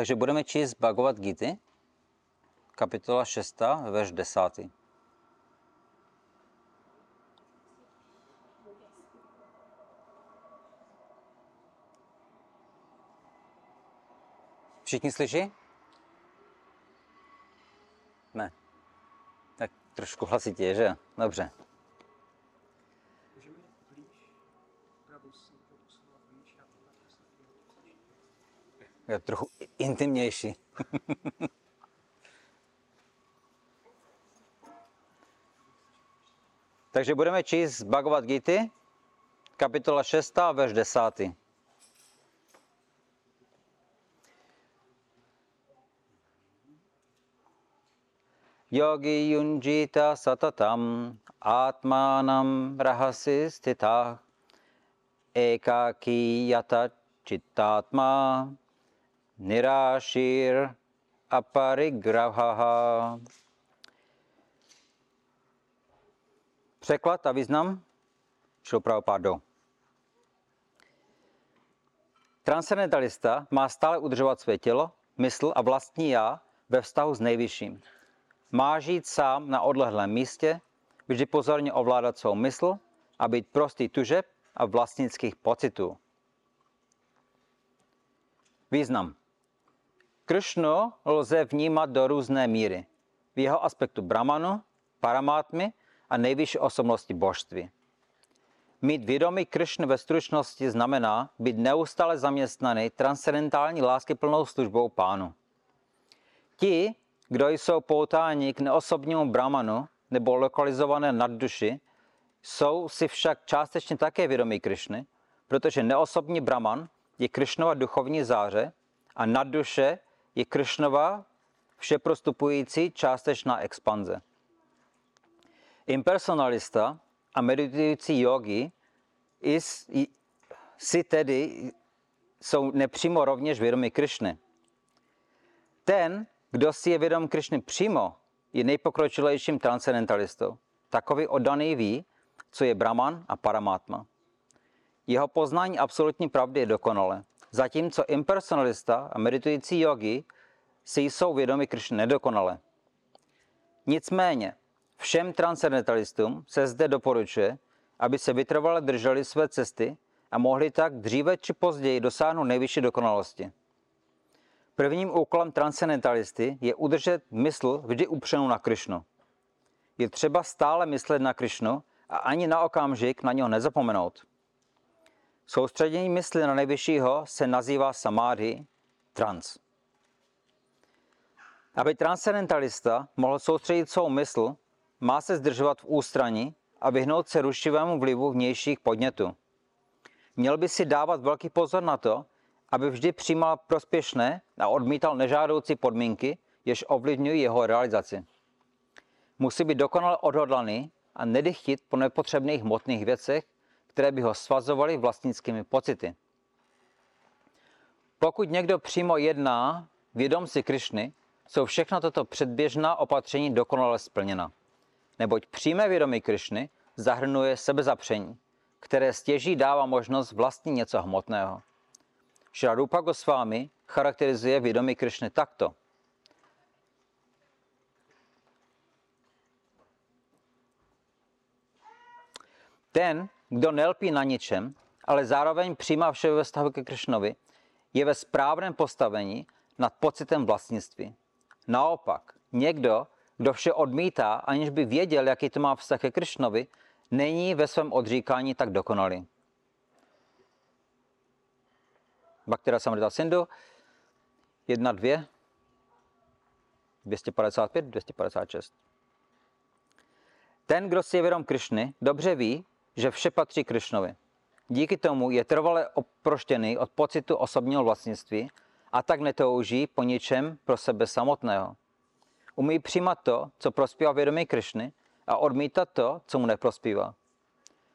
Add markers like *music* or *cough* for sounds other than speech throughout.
Takže budeme číst Bhagavad Gita, kapitola 6, verš 10. Všichni slyší? Ne. Tak trošku hlasitě, že? Dobře. Můžeme blíž pravou sílu posunovat blíž a tohle prostě Je trochu intimnější. *laughs* Takže budeme číst Bhagavad Gita, kapitola 6, verš 10. Yogi yunjita satatam atmanam rahasi ekaki yata chittatma nirashir aparigrahaha. Překlad a význam Šilprabhupádo. Transcendentalista má stále udržovat své tělo, mysl a vlastní já ve vztahu s nejvyšším. Má žít sám na odlehlém místě, vždy pozorně ovládat svou mysl a být prostý tužeb a vlastnických pocitů. Význam. Kršnu lze vnímat do různé míry. V jeho aspektu Brahmanu, Paramátmy a nejvyšší osobnosti božství. Mít vědomí Kršny ve stručnosti znamená být neustále zaměstnaný transcendentální láskyplnou službou pánu. Ti, kdo jsou poutáni k neosobnímu brahmanu nebo lokalizované nad duši, jsou si však částečně také vědomí Krišny, protože neosobní brahman je Krišnova duchovní záře a nad duše je Krišnova všeprostupující částečná expanze. Impersonalista a meditující yogi is, si tedy jsou nepřímo rovněž vědomí Krišny. Ten, kdo si je vědom Krišny přímo, je nejpokročilejším transcendentalistou. Takový oddaný ví, co je Brahman a Paramatma. Jeho poznání absolutní pravdy je dokonalé, zatímco impersonalista a meditující yogi si jsou vědomi Krišny nedokonale. Nicméně, všem transcendentalistům se zde doporučuje, aby se vytrvale drželi své cesty a mohli tak dříve či později dosáhnout nejvyšší dokonalosti. Prvním úkolem transcendentalisty je udržet mysl vždy upřenou na Krišnu. Je třeba stále myslet na Krišnu a ani na okamžik na něho nezapomenout. Soustředění mysli na nejvyššího se nazývá samády, trans. Aby transcendentalista mohl soustředit svou mysl, má se zdržovat v ústraní a vyhnout se rušivému vlivu vnějších podnětů. Měl by si dávat velký pozor na to, aby vždy přijímal prospěšné a odmítal nežádoucí podmínky, jež ovlivňují jeho realizaci. Musí být dokonale odhodlaný a nedychtit po nepotřebných hmotných věcech, které by ho svazovaly vlastnickými pocity. Pokud někdo přímo jedná vědom si Krišny, jsou všechno toto předběžná opatření dokonale splněna. Neboť přímé vědomí Krišny zahrnuje sebezapření, které stěží dává možnost vlastnit něco hmotného. Šradupa Gosvámi charakterizuje vědomí Krišny takto. Ten, kdo nelpí na ničem, ale zároveň přijímá vše ve vztahu ke Krišnovi, je ve správném postavení nad pocitem vlastnictví. Naopak, někdo, kdo vše odmítá, aniž by věděl, jaký to má vztah ke Krišnovi, není ve svém odříkání tak dokonalý. Baktera Samrita Sindhu, 1, 2, 255, 256. Ten, kdo si je vědom Krišny, dobře ví, že vše patří Krišnovi. Díky tomu je trvale oproštěný od pocitu osobního vlastnictví a tak netouží po ničem pro sebe samotného. Umí přijímat to, co prospívá vědomí Krišny a odmítat to, co mu neprospívá.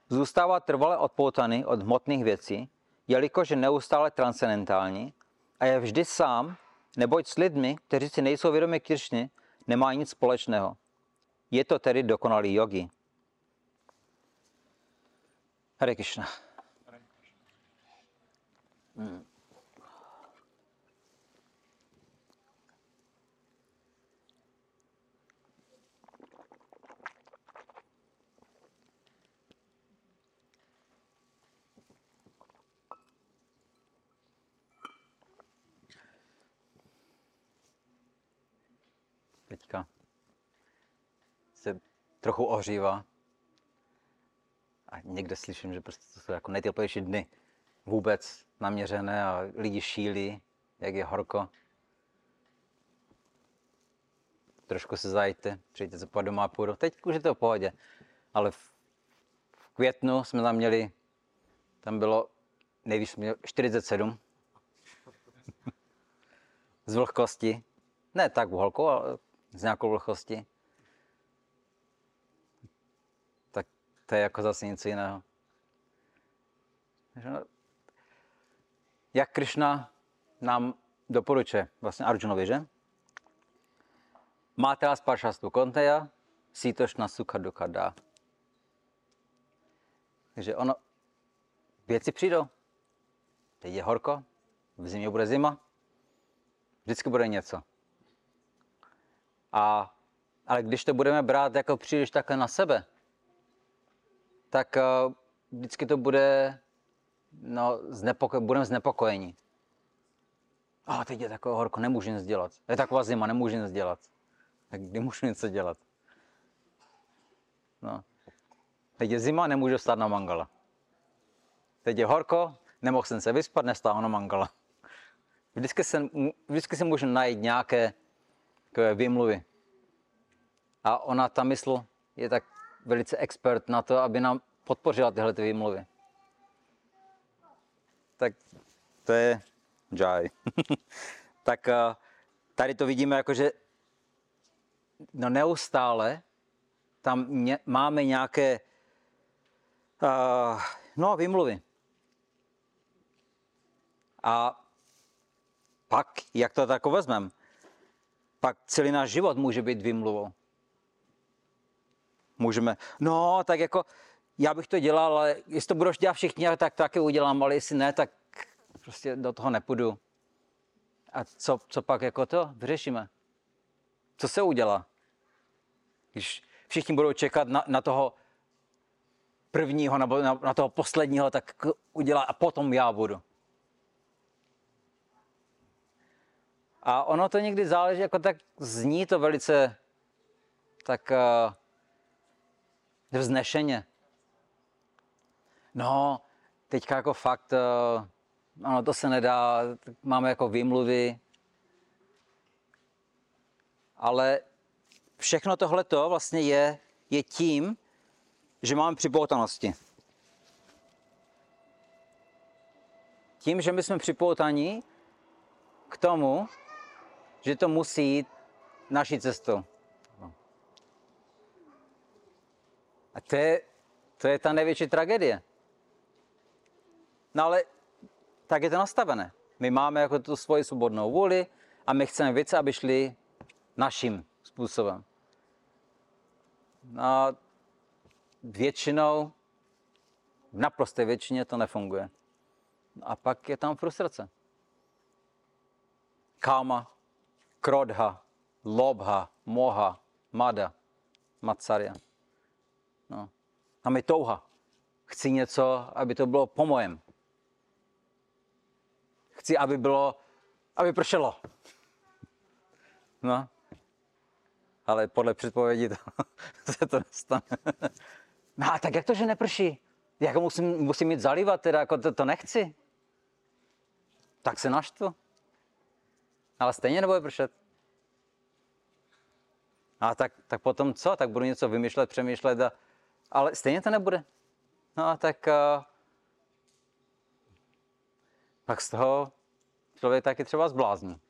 Zůstává trvale odpoutaný od hmotných věcí, jelikož je neustále transcendentální a je vždy sám, neboť s lidmi, kteří si nejsou vědomi Krišny, nemá nic společného. Je to tedy dokonalý yogi. Hare Krishna. Hmm. Teďka se trochu ohřívá. A někde slyším, že prostě to jsou jako nejteplejší dny vůbec naměřené a lidi šílí, jak je horko. Trošku se zajďte, přijďte se po doma a půjdu. Teď už je to v pohodě, ale v, v květnu jsme tam měli, tam bylo nejvíc 47 *laughs* z vlhkosti. Ne tak vlhkou, ale z nějakou vlhkosti. Tak to je jako zase něco jiného. No, Jak Krishna nám doporučuje, vlastně Arjunovi, že? Máte spášastu konteja, sítošna sukha dukada. Takže ono, věci přijdou. Teď je horko, v zimě bude zima, vždycky bude něco. A, ale když to budeme brát jako příliš takhle na sebe, tak uh, vždycky to bude, no, znepoko- budeme znepokojeni. A teď je takové horko, nemůžu nic dělat. Je taková zima, nemůžu nic dělat. Tak kdy můžu něco dělat? No. Teď je zima, nemůžu stát na mangala. Teď je horko, nemohl jsem se vyspat, nestáhl na mangala. Vždycky, se, vždycky si můžu najít nějaké takové výmluvy. A ona, ta mysl, je tak velice expert na to, aby nám podpořila tyhle ty výmluvy. Tak to je Jai. *laughs* tak eh, tady to vidíme jako, že no neustále tam ně, máme nějaké uh, no, výmluvy. A pak, jak to tak vezmeme, pak celý náš život může být výmluvou. Můžeme, no, tak jako, já bych to dělal, ale jestli to budeš dělat všichni, tak to taky udělám, ale jestli ne, tak prostě do toho nepůjdu. A co, co pak jako to vyřešíme? Co se udělá? Když všichni budou čekat na, na toho prvního nebo na, na toho posledního, tak udělá a potom já budu. A ono to někdy záleží, jako tak zní to velice tak uh, vznešeně. No, teďka jako fakt, uh, ano, to se nedá, máme jako výmluvy, ale všechno tohleto vlastně je, je tím, že máme připoutanosti. Tím, že my jsme připoutaní k tomu, že to musí jít naší cestou. A to je, to je ta největší tragédie. No ale tak je to nastavené. My máme jako tu svoji svobodnou vůli a my chceme věci, aby šly naším způsobem. No, většinou, v naprosté většině to nefunguje. A pak je tam frustrace. Káma, krodha, lobha, moha, mada, matsarya. No. A mi touha. Chci něco, aby to bylo po mojem. Chci, aby bylo, aby pršelo. No. Ale podle předpovědi to, *laughs* se to nestane. *laughs* No a tak jak to, že neprší? Jak musím, musím mít zalivat, teda jako to, to nechci. Tak se naštvu. Ale stejně nebude pršet. A tak, tak potom co? Tak budu něco vymýšlet, přemýšlet, a, ale stejně to nebude. No tak uh, pak z toho člověk taky třeba zblázní.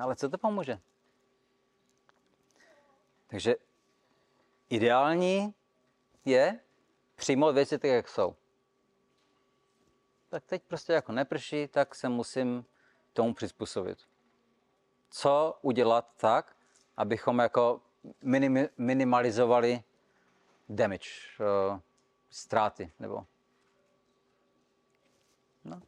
Ale co to pomůže? Takže ideální je přijmout věci tak, jak jsou. Tak teď prostě jako neprší, tak se musím tomu přizpůsobit. Co udělat tak, abychom jako minimalizovali damage, uh, ztráty, nebo no.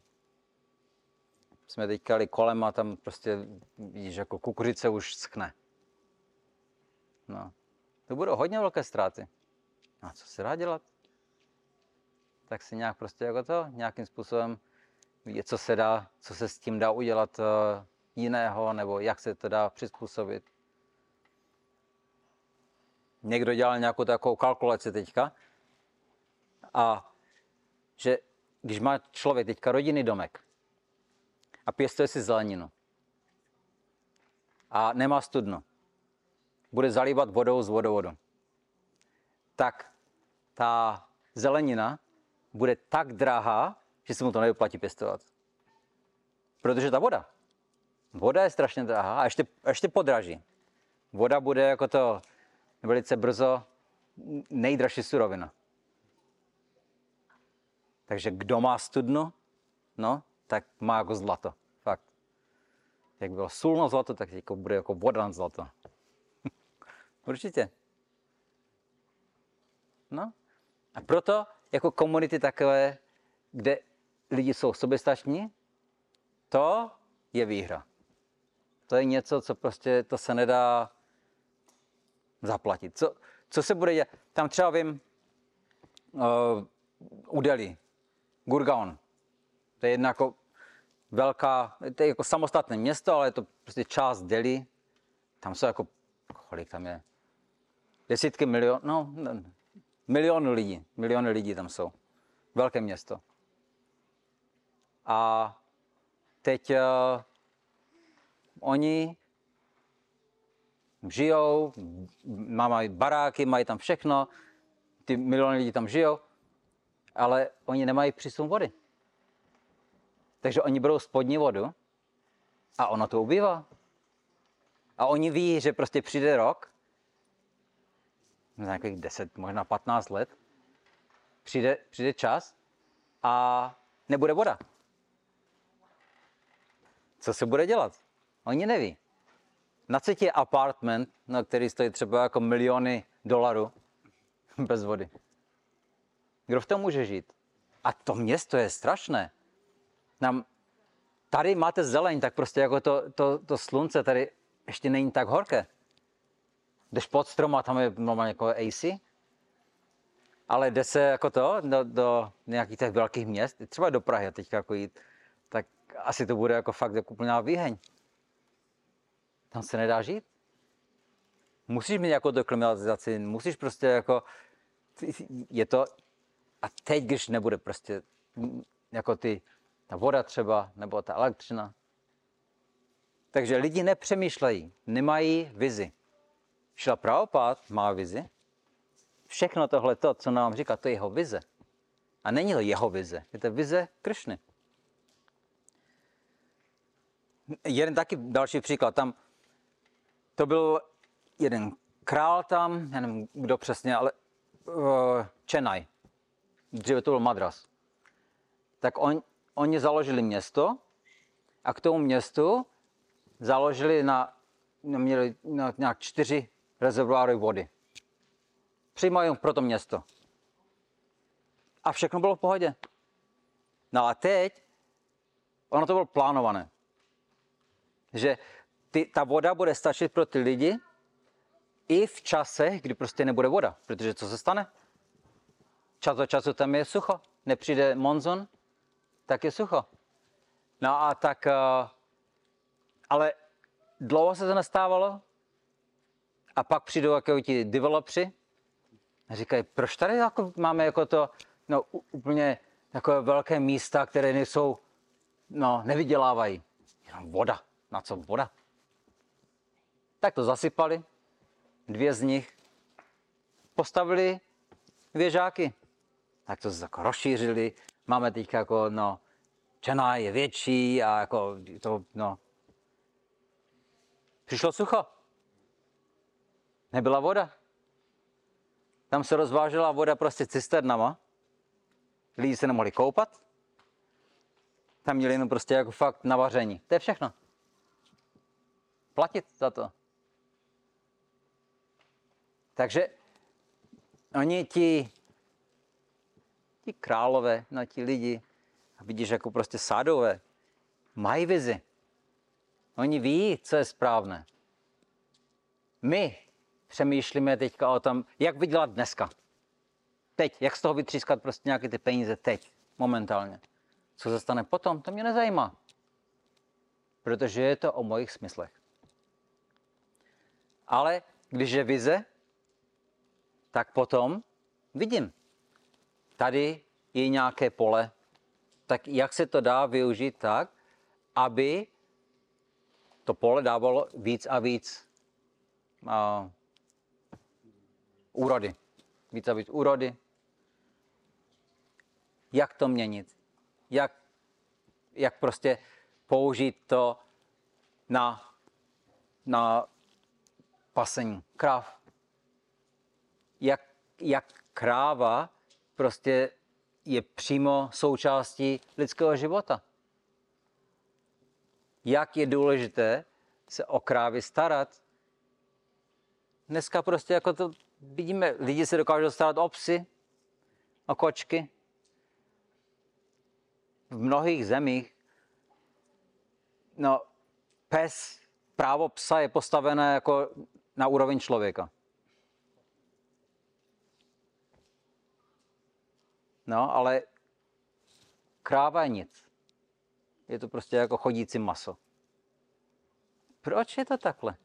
Jsme teďka kolem a tam prostě vidíš, jako kukuřice už schne. No. To budou hodně velké ztráty. A co se dá dělat? Tak si nějak prostě jako to, nějakým způsobem vidět, co se dá, co se s tím dá udělat uh, jiného, nebo jak se to dá přizpůsobit. Někdo dělal nějakou takovou kalkulaci teďka a že když má člověk teďka rodinný domek a pěstuje si zeleninu a nemá studnu, bude zalívat vodou z vodovodu, tak ta zelenina bude tak drahá, že se mu to nevyplatí pěstovat. Protože ta voda, voda je strašně drahá a ještě, ještě podraží. Voda bude jako to velice brzo nejdražší surovina. Takže kdo má studnu, no, tak má jako zlato. Fakt. Jak bylo sůl na zlato, tak jako bude jako voda na zlato. *laughs* Určitě. No. A proto jako komunity takové, kde lidi jsou soběstační, to je výhra. To je něco, co prostě to se nedá zaplatit. Co, co se bude dělat? Tam třeba vím, uh, u Delhi, Gurgaon. To je jedna jako velká, to je jako samostatné město, ale je to prostě část Delhi. Tam jsou jako, kolik tam je? Desítky milion, no, miliony lidí, miliony lidí tam jsou. Velké město. A teď uh, oni žijou, mají baráky, mají tam všechno, ty miliony lidí tam žijou, ale oni nemají přísun vody. Takže oni berou spodní vodu a ono to ubývá. A oni ví, že prostě přijde rok, za nějakých 10, možná 15 let, přijde, přijde čas a nebude voda. Co se bude dělat? Oni neví. Na co je apartment, na který stojí třeba jako miliony dolarů *laughs* bez vody? Kdo v tom může žít? A to město je strašné. Nám, tady máte zeleň, tak prostě jako to, to, to slunce tady ještě není tak horké. Jdeš pod strom a tam je normálně jako AC. Ale jde se jako to do, do nějakých těch velkých měst, třeba do Prahy teď jako jít, tak asi to bude jako fakt jako úplná výheň. Tam se nedá žít. Musíš mít jako do klimatizaci, musíš prostě jako, je to, a teď, když nebude prostě jako ty, ta voda třeba, nebo ta elektřina. Takže lidi nepřemýšlejí, nemají vizi. Šla pravopát má vizi. Všechno tohle, to, co nám říká, to je jeho vize. A není to jeho vize, je to vize Kršny. Jeden taky další příklad. Tam to byl jeden král tam, já nevím kdo přesně, ale uh, Chennai. Dříve to byl Madras. Tak on, oni založili město a k tomu městu založili na, měli na nějak čtyři rezervoáry vody. Přijímají pro to město. A všechno bylo v pohodě. No a teď, ono to bylo plánované, že ty, ta voda bude stačit pro ty lidi i v čase, kdy prostě nebude voda. Protože co se stane? Čas od času tam je sucho. Nepřijde monzon, tak je sucho. No a tak, eh, ale dlouho se to nestávalo, a pak přijdou jako ti developři a říkají, proč tady jako máme jako to, no úplně jako velké místa, které nejsou, no nevydělávají. Jenom voda. Na co voda? Tak to zasypali, dvě z nich, postavili věžáky. Tak to jako rozšířili. Máme teď jako, no, Čena je větší a jako to, no. Přišlo sucho. Nebyla voda. Tam se rozvážela voda prostě cisternama. Lidi se nemohli koupat. Tam měli jenom prostě jako fakt navaření. To je všechno. Platit za to. Takže oni ti, ti králové, no ti lidi, a vidíš jako prostě sádové, mají vizi. Oni ví, co je správné. My přemýšlíme teďka o tom, jak vydělat dneska. Teď, jak z toho vytřískat prostě nějaké ty peníze teď, momentálně. Co se stane potom, to mě nezajímá. protože je to o mojich smyslech. Ale když je vize, tak potom vidím, tady je nějaké pole, tak jak se to dá využít tak, aby to pole dávalo víc a víc uh, úrody. Víc a víc úrody. Jak to měnit? Jak, jak prostě použít to na, na pasení kráv. Jak, jak kráva prostě je přímo součástí lidského života. Jak je důležité se o krávy starat. Dneska prostě jako to vidíme, lidi se dokážou starat o psy, o kočky. V mnohých zemích no, pes, právo psa je postavené jako na úroveň člověka. No, ale kráva je nic. Je to prostě jako chodící maso. Proč je to takhle?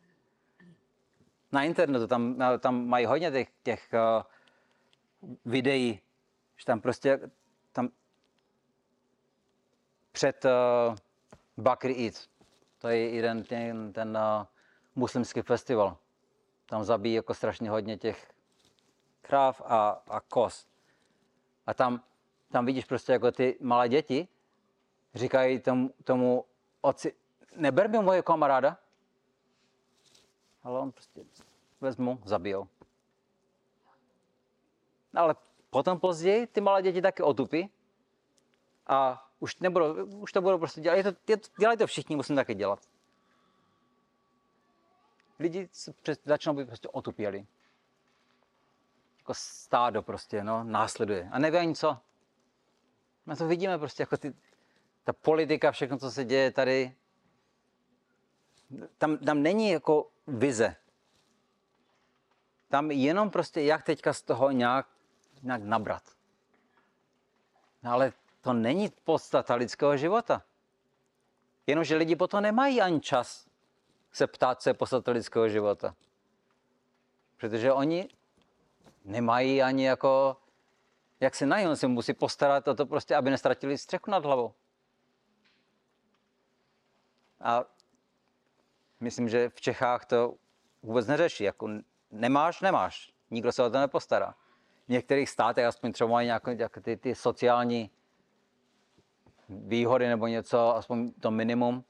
Na internetu tam, tam mají hodně těch, těch uh, videí, že tam prostě tam před uh, Bakri Eid, to je jeden ten, ten uh, muslimský festival. Tam zabíjí jako strašně hodně těch kráv a, a kos. A tam, tam vidíš prostě jako ty malé děti říkají tomu, tomu otci, neber mi moje kamaráda. Ale on prostě vezmu, zabijou. Ale potom později ty malé děti taky otupí a už, nebudou, už to budou prostě dělat. Je to, je to, dělají to všichni, musím taky dělat. Lidi začnou být prostě otupěli jako stádo prostě, no, následuje. A neví ani co. My to vidíme prostě, jako ty, ta politika, všechno, co se děje tady, tam, tam není jako vize. Tam jenom prostě, jak teďka z toho nějak, nějak nabrat. No, ale to není podstata lidského života. Jenomže lidi potom nemají ani čas se ptát, co je podstata lidského života. Protože oni nemají ani jako, jak se nají, on se musí postarat o to prostě, aby nestratili střechu nad hlavou. A myslím, že v Čechách to vůbec neřeší. Jako nemáš, nemáš. Nikdo se o to nepostará. V některých státech aspoň třeba mají nějaké, nějaké ty, ty sociální výhody nebo něco, aspoň to minimum.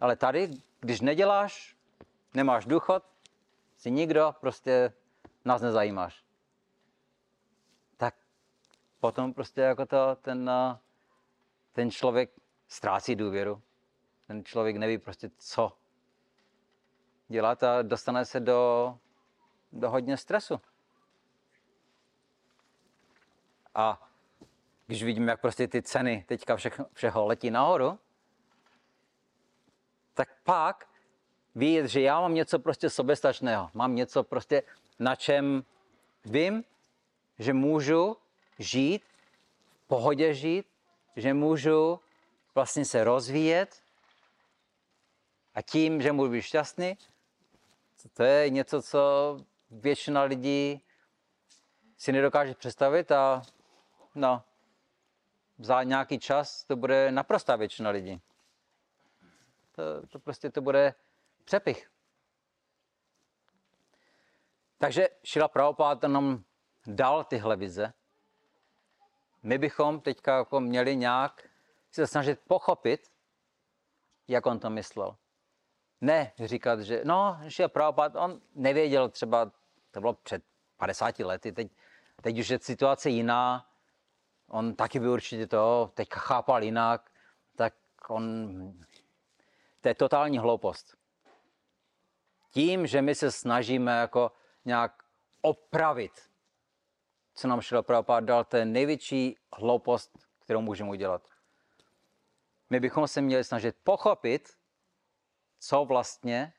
Ale tady, když neděláš, nemáš důchod, si nikdo, prostě nás nezajímáš potom prostě jako to, ten, eh, ten člověk ztrácí důvěru. Ten člověk neví prostě, co dělat a dostane se do, do hodně stresu. A když vidím, jak prostě ty ceny teďka všechno, všeho letí nahoru, tak pak vidět, že já mám něco prostě sobestačného. Mám něco prostě, na čem vím, že můžu žít, v pohodě žít, že můžu vlastně se rozvíjet a tím, že můžu být šťastný, to je něco, co většina lidí si nedokáže představit a no, za nějaký čas to bude naprostá většina lidí. To, to prostě to bude přepich. Takže Šila Prabhupáda nám dal tyhle vize, my bychom teďka jako měli nějak se snažit pochopit, jak on to myslel. Ne říkat, že no, že Prabhupada, on nevěděl třeba, to bylo před 50 lety, teď, teď už je situace jiná, on taky by určitě to teďka chápal jinak, tak on, to je totální hloupost. Tím, že my se snažíme jako nějak opravit co nám Šrila Prabhupada dal, to je největší hloupost, kterou můžeme udělat. My bychom se měli snažit pochopit, co vlastně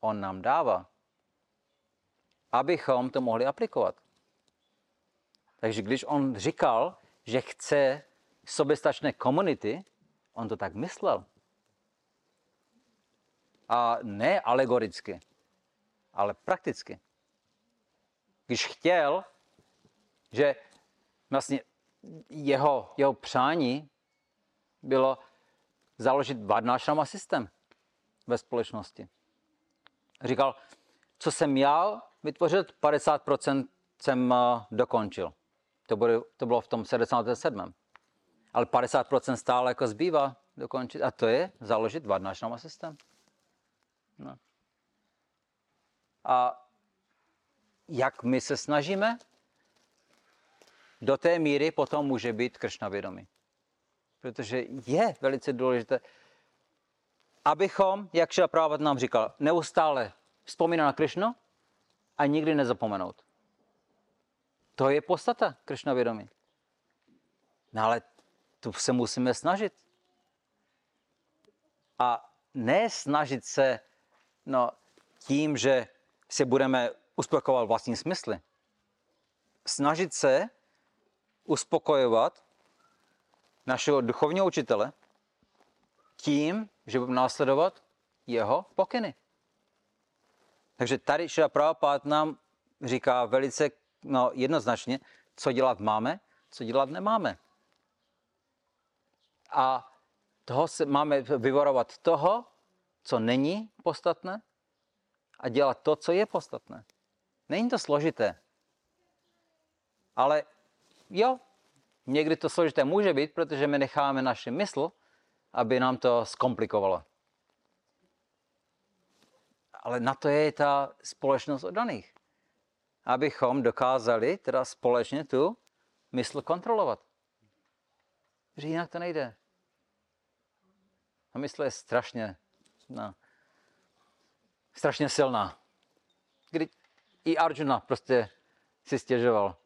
on nám dává, abychom to mohli aplikovat. Takže když on říkal, že chce soběstačné komunity, on to tak myslel. A ne alegoricky, ale prakticky. Když chtěl, že vlastně jeho, jeho přání bylo založit Varnášrama systém ve společnosti. Říkal, co jsem měl vytvořit, 50% jsem eh, dokončil. To bylo, to bylo v tom 77. Ale 50% stále jako zbývá dokončit. A to je založit Varnášrama systém. No. A jak my se snažíme, do té míry potom může být Kršna vědomí. Protože je velice důležité, abychom, jak Šila Právat nám říkal, neustále vzpomínat na Kršnu a nikdy nezapomenout. To je podstata Kršna vědomí. No ale tu se musíme snažit. A ne snažit se no, tím, že si budeme uspokojovat vlastní smysly. Snažit se uspokojovat našeho duchovního učitele tím, že budeme následovat jeho pokyny. Takže tady Šila Prabhupád nám říká velice no, jednoznačně, co dělat máme, co dělat nemáme. A toho se máme vyvarovat toho, co není podstatné a dělat to, co je podstatné. Není to složité. Ale jo, někdy to složité může být, protože my necháme naši mysl, aby nám to zkomplikovalo. Ale na to je ta společnost oddaných. Abychom dokázali teda společně tu mysl kontrolovat. Že jinak to nejde. A mysl je strašně, no, strašně silná. Kdy i Arjuna prostě si stěžoval.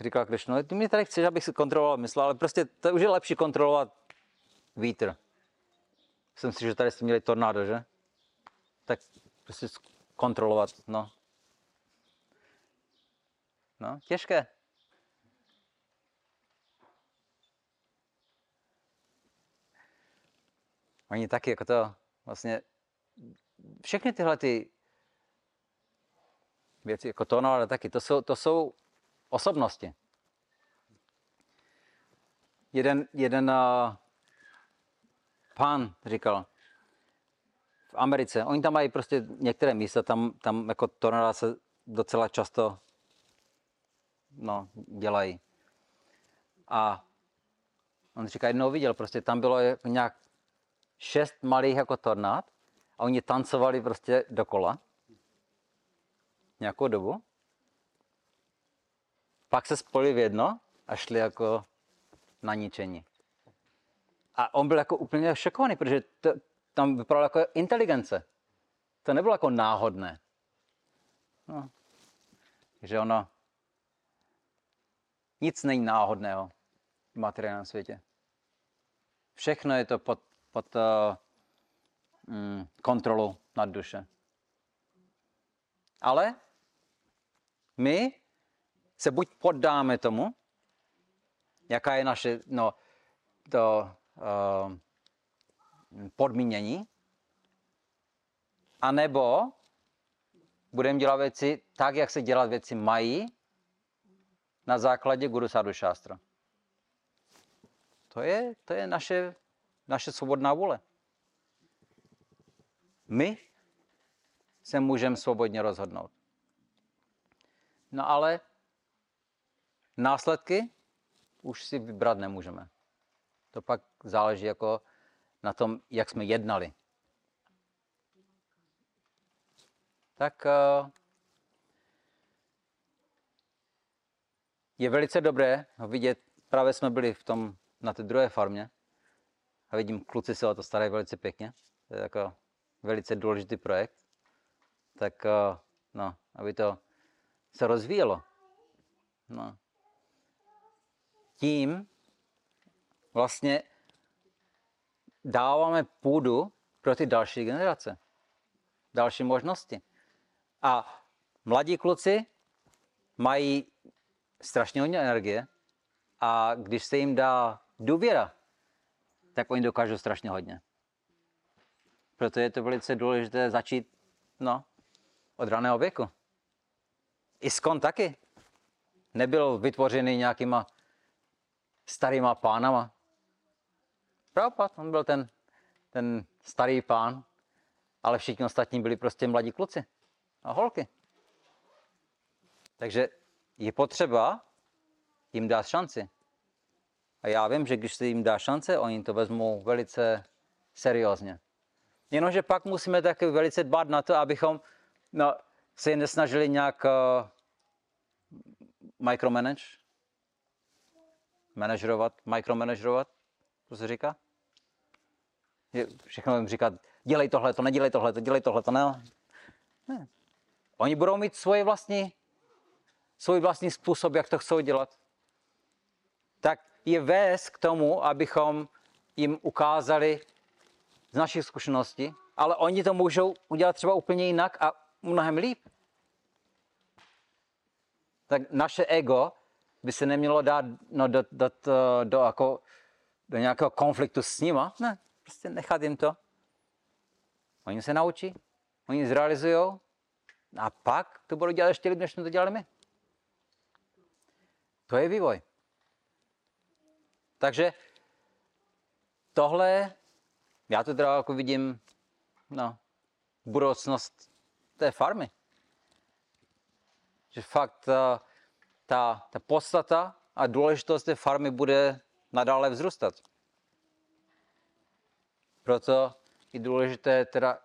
Říkal Krishna, ty mě tady chceš, abych si kontroloval mysl, ale prostě to už je lepší kontrolovat vítr. Myslím si, že tady jste měli tornádo, že? Tak prostě kontrolovat, no. No, těžké. Oni taky jako to vlastně všechny tyhle ty věci, jako to, no, ale taky, to jsou, to jsou osobnosti. Jeden, jeden uh, pán říkal, v Americe, oni tam mají prostě některé místa, tam, tam jako tornáda se docela často no, dělají. A on říká, jednou viděl, prostě tam bylo nějak šest malých jako tornád a oni tancovali prostě dokola nějakou dobu. Pak se spojili v jedno a šli jako na ničení. A on byl jako úplně šokovaný, protože to, tam vypadalo jako inteligence. To nebylo jako náhodné. No. Takže ono, nic není náhodného v materiálním světě. Všechno je to pod, pod uh, mm, kontrolou nad duše. Ale my se buď poddáme tomu, jaká je naše no, to, uh, podmínění, anebo budeme dělat věci tak, jak se dělat věci mají, na základě Guru Sadhu Shastra. To je, to je naše, naše svobodná vůle. My se můžeme svobodně rozhodnout. No ale následky už si vybrat nemůžeme. To pak záleží jako na tom, jak jsme jednali. Tak eh, je velice dobré vidět, právě jsme byli v tom, na té druhé farmě a vidím, kluci se o to starají velice pěkně. To je jako velice důležitý projekt. Tak eh, no, aby to se rozvíjelo. No. Tím vlastně dáváme půdu pro ty další generace, další možnosti. A mladí kluci mají strašně hodně energie a když se jim dá důvěra, tak oni dokážou strašně hodně. Proto je to velice důležité začít no, od raného věku. Iskon taky nebyl vytvořený nějakýma starýma pánama. Prabhupada, on byl ten, ten starý pán, ale všichni ostatní byli prostě mladí kluci a holky. Takže je potřeba jim dát šanci. A já vím, že když se jim dá šance, oni to vezmou velice seriózně. Jenomže pak musíme taky velice dbát na to, abychom no, se je nesnažili nějak uh, micromanage, manažerovat, micromanagerovat, co se říká? Všechno jim říkat, dělej tohle, to nedělej tohle, to dělej tohle, to ne. ne. Oni budou mít svoje vlastní, svůj vlastní způsob, jak to chcou dělat. Tak je vést k tomu, abychom jim ukázali z našich zkušeností, ale oni to můžou udělat třeba úplně jinak a mnohem líp. Tak naše ego by se nemělo dát no, do, do, do, do, jako, do nějakého konfliktu s nima. Ne, prostě nechat jim to. Oni se naučí, oni zrealizují a pak to budou dělat ještě líp, než jsme to dělali my. To je vývoj. Takže tohle, já to teda jako vidím, no, budoucnost té farmy. Že fakt ta, ta, ta podstata a důležitost té farmy bude nadále vzrůstat. Proto je důležité teda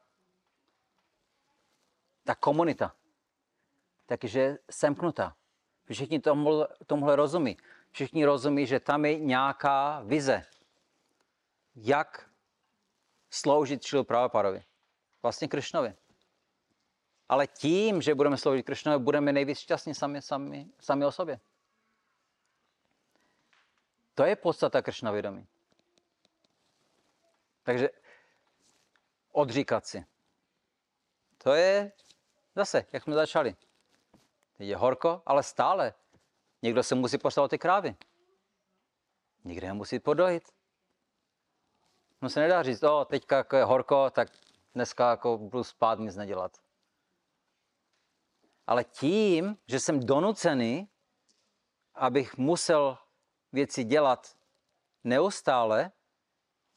ta komunita, takže semknutá. Všichni tomuhle, tomuhle rozumí. Všichni rozumí, že tam je nějaká vize, jak sloužit Šilu Prabhupádovi. Vlastně Krišnovi. Ale tím, že budeme sloužit Krišnovi, budeme nejvíc šťastní sami, sami, sami o sobě. To je podstata Kršna vědomí. Takže odříkat si. To je zase, jak jsme začali. Teď je horko, ale stále. Někdo se musí postarat ty krávy. Někde je musí podojit. No se nedá říct, o, teďka jako je horko, tak dneska jako budu spát, nic nedělat. Ale tím, že jsem donucený, abych musel věci dělat neustále,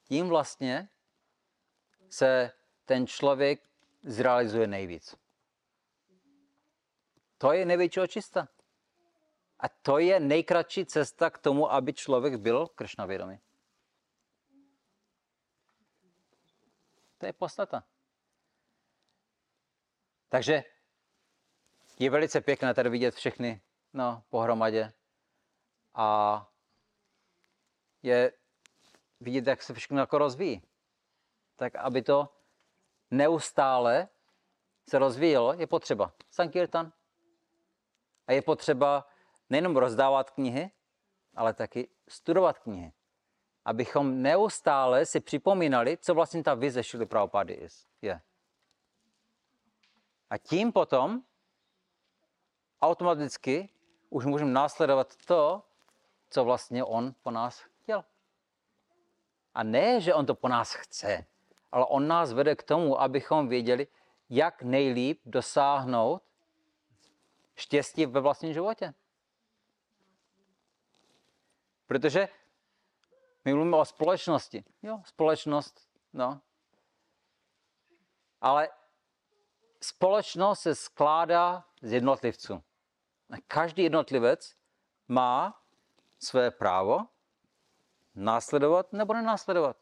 tím vlastně se ten člověk zrealizuje nejvíc. To je největší očista. A to je nejkratší cesta k tomu, aby člověk byl kršnavědomý. To je podstata. Takže je velice pěkné tady vidět všechny no, pohromadě. A je vidět, jak se všechno jako rozvíjí. Tak aby to neustále se rozvíjelo, je potřeba Sankirtan. A je potřeba nejenom rozdávat knihy, ale taky studovat knihy. Abychom neustále si připomínali, co vlastně ta vize Šily Prabhupády je. A tím potom automaticky už můžeme následovat to, co vlastně on po nás chtěl. A ne, že on to po nás chce, ale on nás vede k tomu, abychom věděli, jak nejlíp dosáhnout štěstí ve vlastním životě. Protože my mluvíme o společnosti. Jo, společnost, no. Ale společnost se skládá z jednotlivců. Každý jednotlivec má své právo následovat nebo nenásledovat.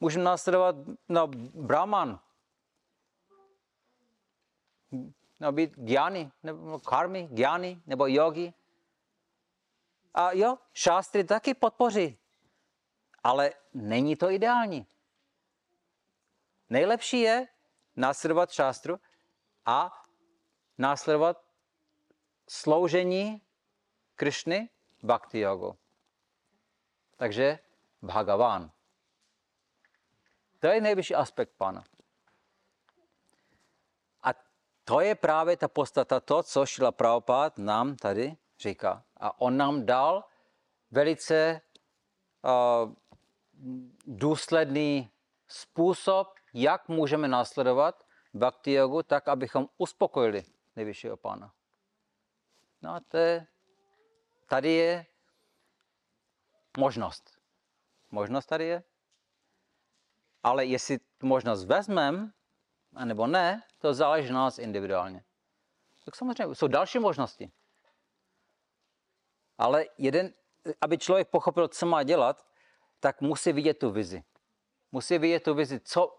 Můžeme následovat no, Brahman, no, být gyani, nebo karmy, gyani, nebo yogi. A jo, šástry taky podpoří, ale není to ideální. Nejlepší je následovat šástru a následovat sloužení Krišny bhakti jogu. Takže Bhagavan. To je nejvyšší aspekt pána. A to je právě ta podstata, to, co Šila Prabhupada nám tady říká. A on nám dal velice uh, důsledný způsob, jak můžeme následovat bhakti jogu, tak, abychom uspokojili nejvyššího pána. No a to je, tady je možnost. Možnost tady je. Ale jestli tu možnost vezmeme, anebo ne, to záleží na nás individuálně. Tak samozřejmě jsou další možnosti. Ale jeden, aby člověk pochopil, co má dělat, tak musí vidět tu vizi. Musí vidět tu vizi, co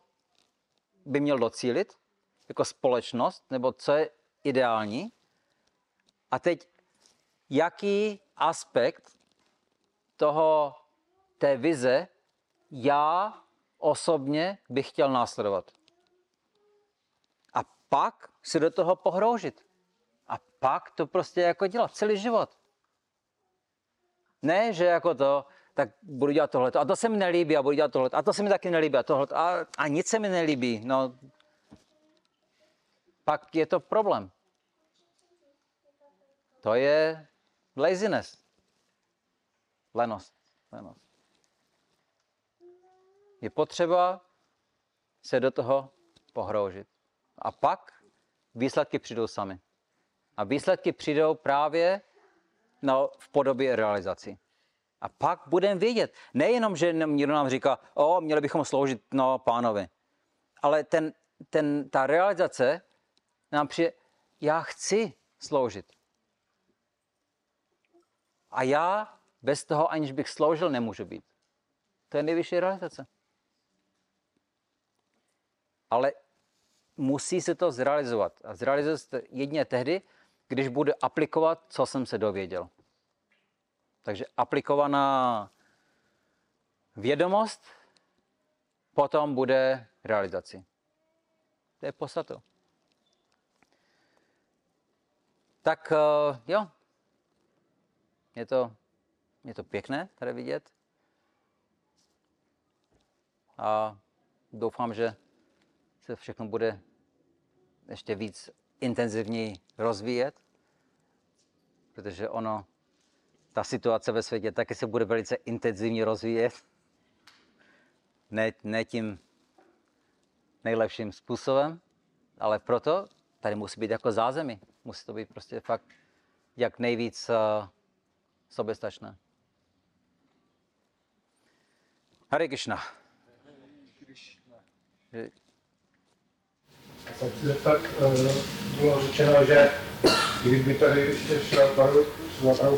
by měl docílit jako společnost, nebo co je ideální. A teď, jaký aspekt toho, té vize já osobně bych chtěl následovat. A pak si do toho pohroužit. A pak to prostě jako dělat celý život. Ne, že jako to, tak budu dělat tohle. A to se mi nelíbí a budu dělat tohle. A to se mi taky nelíbí a tohle. A, a nic se mi nelíbí. No, pak je to problém. To je laziness. Lenost. Lenost. Je potřeba se do toho pohroužit. A pak výsledky přijdou sami. A výsledky přijdou právě no, v podobě realizací. A pak budeme vědět. Nejenom, že někdo nám říká, o, měli bychom sloužit no, pánovi. Ale ten, ten, ta realizace nám přijde, já chci sloužit. A já bez toho, aniž bych sloužil, nemůžu být. To je nejvyšší realizace. Ale musí se to zrealizovat. A zrealizuje se jedině tehdy, když bude aplikovat, co jsem se dověděl. Takže aplikovaná vědomost potom bude realizací. To je podstatou. Tak eh, jo, je to, je to pěkné tady vidět. A doufám, že se všechno bude ještě víc intenzivněji rozvíjet, protože ono, ta situace ve světě taky se bude velice intenzivně rozvíjet. Ne, ne tím nejlepším způsobem, ale proto tady musí být jako zázemí. Musí to být prostě fakt jak nejvíc uh, soběstačné. Hare Krishna. Si zeptat, eh, bylo řečeno, že kdyby tady ještě šel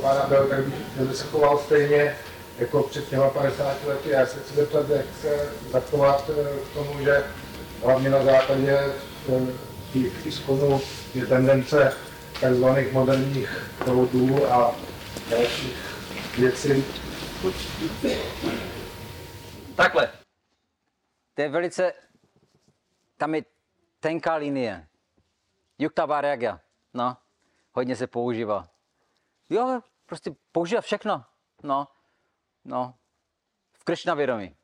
pána byl, tak by se choval stejně jako před těma 50 lety. Já se chci zeptat, jak se zachovat eh, k tomu, že hlavně na základě eh, těch tiskonů je tendence takzvaných moderních proudů a dalších věcí. Takhle. To je velice, tam je tenká linie. Yukta Varagya, no, hodně se používá. Jo, prostě používá všechno, no, no, v Krishna vědomí.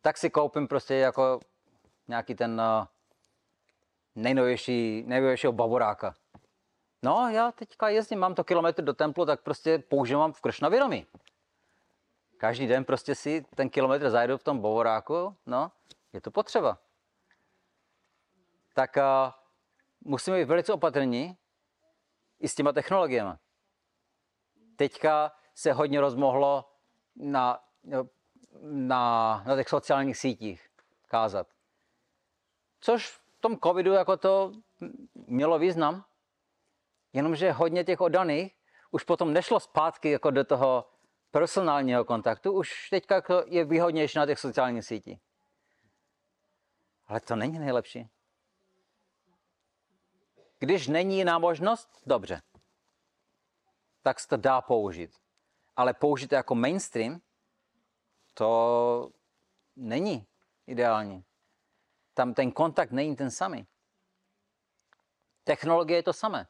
Tak si koupím prostě jako nějaký ten uh, nejnovější, nejnovějšího bavoráka. No, já teďka jezdím, mám to kilometr do templu, tak prostě používám v Kršna vědomí. Každý den prostě si ten kilometr zajdu v tom bovoráku, no, je to potřeba. Tak uh, musíme být velice opatrní i s těma technologiemi. Teďka se hodně rozmohlo na, na, na těch sociálních sítích kázat. Což v tom covidu jako to mělo význam, Jenomže hodně těch oddaných už potom nešlo zpátky jako do toho personálního kontaktu, už teďka je výhodnější na těch sociálních sítích. Ale to není nejlepší. Když není jiná možnost, dobře. Tak se to dá použít. Ale použít jako mainstream, to není ideální. Tam ten kontakt není ten samý. Technologie je to samé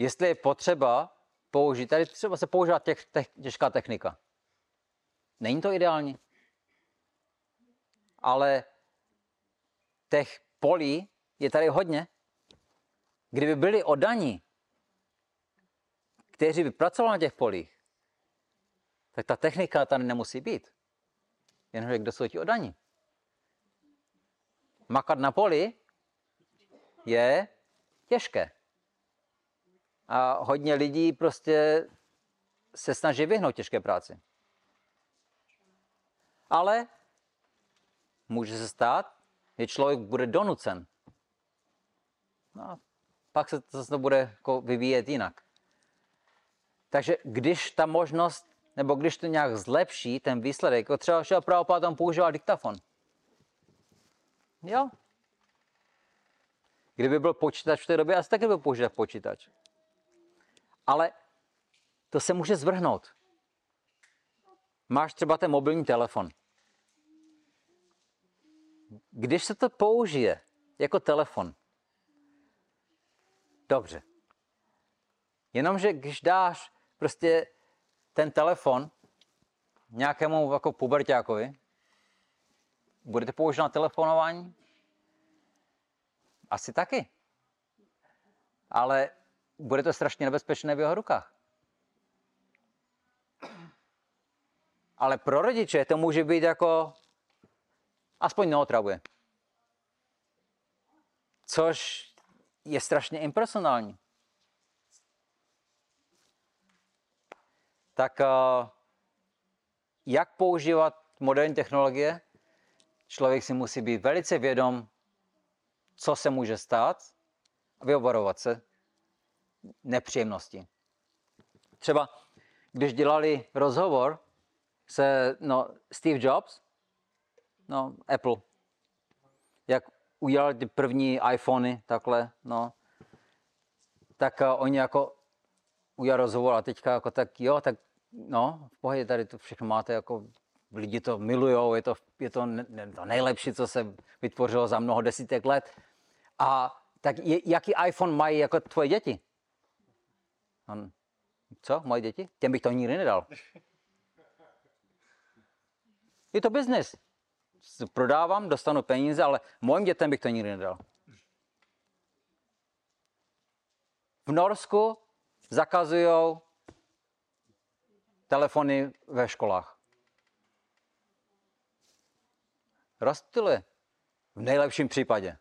jestli je potřeba použít, tady třeba se používá těch, těch, těžká technika. Není to ideální. Ale těch polí je tady hodně. Kdyby byli odaní, kteří by pracovali na těch polích, tak ta technika tady nemusí být. Jenomže kdo jsou ti odaní? Makat na poli je těžké. A hodně lidí prostě se snaží vyhnout těžké práci. Ale může se stát, že člověk bude donucen. No a pak se to zase bude jako vyvíjet jinak. Takže když ta možnost, nebo když to nějak zlepší ten výsledek, jako třeba že Prabhupada tam používal diktafon. Jo. Kdyby byl počítač v té době, asi taky byl používat počítač. Ale to se může zvrhnout. Máš třeba ten mobilní telefon. Když se to použije jako telefon, dobře. Jenomže když dáš prostě ten telefon nějakému jako pubertákovi, budete používat na telefonování? Asi taky. Ale bude to strašně nebezpečné v jeho rukách. Ale pro rodiče to může být jako aspoň neotravuje. Což je strašně impersonální. Tak eh, jak používat moderní technologie? Člověk si musí být velice vědom, co se může stát a vyobarovat se nepříjemnosti. Třeba když dělali rozhovor se no, Steve Jobs, no, Apple, jak udělali ty první iPhony, takhle, no, tak uh, oni jako udělali rozhovor a teďka jako tak, jo, tak no, v pohodě tady to všechno máte, jako lidi to milujou, je to, je to, ne, to nejlepší, co se vytvořilo za mnoho desítek let. A tak je, jaký iPhone mají jako tvoje děti? On, co, moje děti? Těm bych to nikdy nedal. Je to biznis. Prodávám, dostanu peníze, ale mojim dětem bych to nikdy nedal. V Norsku zakazují telefony ve školách. Rozptyluje. V nejlepším případě.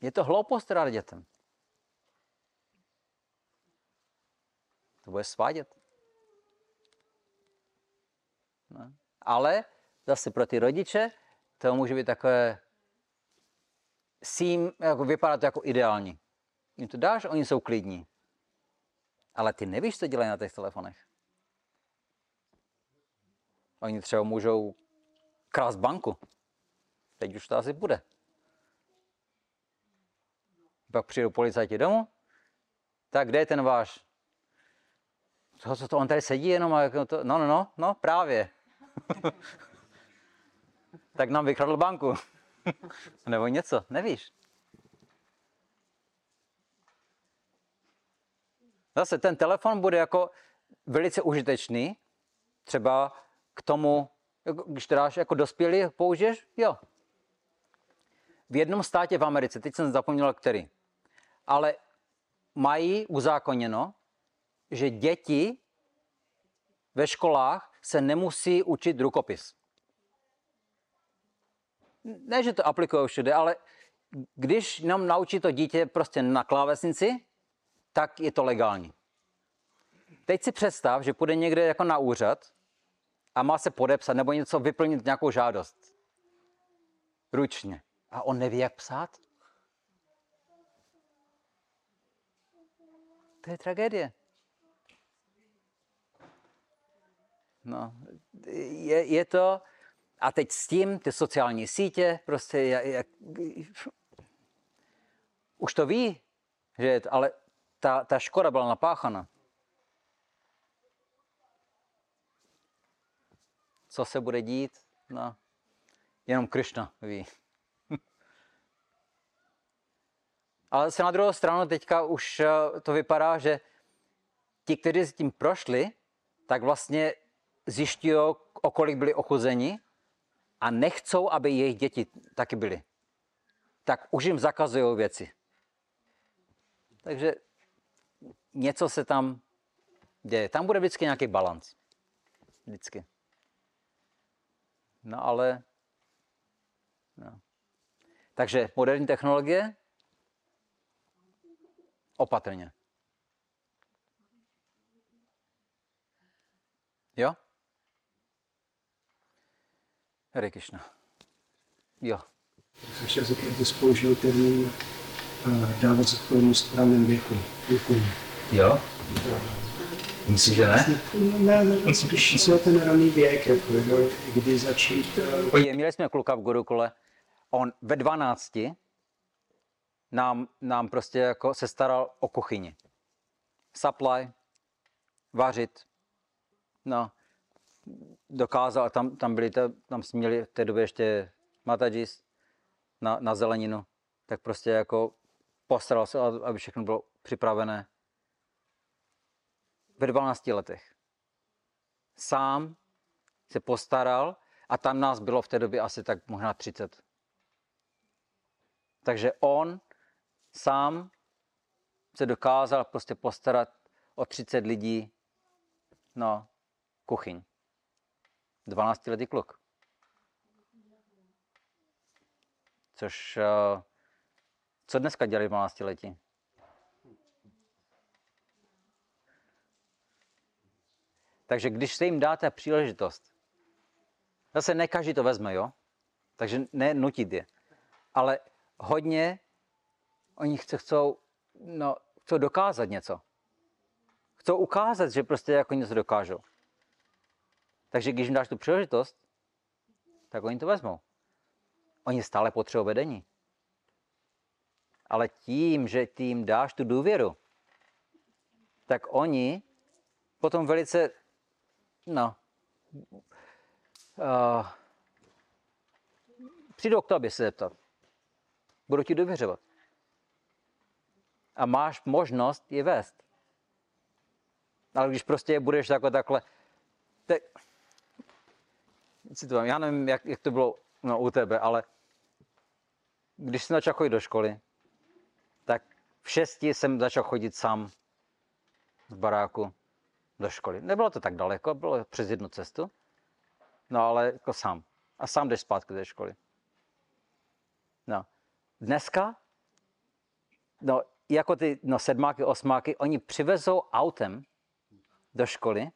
Je to hloupost rád dětem. Bude svádět. No. Ale zase pro ty rodiče to může být takové sím, jako vypadá to jako ideální. Jim to dáš, oni jsou klidní. Ale ty nevíš, co dělají na těch telefonech. Oni třeba můžou krást banku. Teď už to asi bude. Pak přijdou policajti domů. Tak kde je ten váš? Co, co to, on tady sedí jenom a jako to, no, no, no, no, právě. *laughs* tak nám vykradl banku. *laughs* Nebo něco, nevíš. Zase ten telefon bude jako velice užitečný, třeba k tomu, když to dáš jako dospělý, použiješ, jo. V jednom státě v Americe, teď jsem zapomněl který, ale mají uzákoněno, že děti ve školách se nemusí učit rukopis. Ne, že to aplikují všude, ale když nám naučí to dítě prostě na klávesnici, tak je to legální. Teď si představ, že půjde někde jako na úřad a má se podepsat nebo něco vyplnit, nějakou žádost. Ručně. A on neví, jak psát. To je tragédie. No, je, je to, a teď s tím ty sociální sítě, prostě jak, jak, už to ví, že je to, ale ta, ta škoda byla napáchana. Co se bude dít? No, jenom Krishna ví. *laughs* Ale se na druhou stranu teďka už eh, to vypadá, že ti, kteří s tím prošli, tak vlastně zjišťují, o kolik byli ochuzeni a nechcou, aby jejich děti taky byly. Tak už jim zakazují věci. Takže něco se tam děje. Tam bude vždycky nějaký balans. Vždycky. No ale... No. Takže moderní technologie opatrně. Jo? Hare Krishna. Jo. Ty jsi použil termín uh, dávat zodpovědnost v raném věku. Děkuji. Jo? Myslíš, že ne? Ne, ne, spíš co je ten raný věk, jako, jo, kdy začít. Uh, Podívej, měli jsme kluka v Gurukule, on ve 12 nám, nám prostě jako se staral o kuchyni. Supply, vařit, no, dokázal, tam, tam byli, tam jsme měli v té době ještě matajis na, na zeleninu, tak prostě jako postaral se, aby všechno bylo připravené. Ve 12 letech. Sám se postaral a tam nás bylo v té době asi tak možná 30. Takže on sám se dokázal prostě postarat o 30 lidí na kuchyň. 12 letý kluk. Což, eh, co dneska dělají 12 letí? Takže když se jim dáte příležitost, zase ne každý to vezme, jo? Takže ne nutit je. Ale hodně oni chce, chcou, no, chcou dokázat něco. Chcou ukázat, že prostě jako něco dokážou. Takže když jim dáš tu příležitost, tak oni to vezmou. Oni stále potřebují vedení. Ale tím, že jim dáš tu důvěru, tak oni potom velice, no, uh, přijdou k tobě se zeptat. Budou ti důvěřovat. A máš možnost je vést. Ale když prostě je budeš jako takhle, te, to, já nevím, jak, jak to bylo no, u tebe, ale když jsem začal chodit do školy, tak v šesti jsem začal chodit sám z baráku do školy. Nebylo to tak daleko, bylo přes jednu cestu, no ale jako sám. A sám jdeš zpátky do školy. No. Dneska, no, jako ty no, sedmáky, osmáky, oni přivezou autem do školy,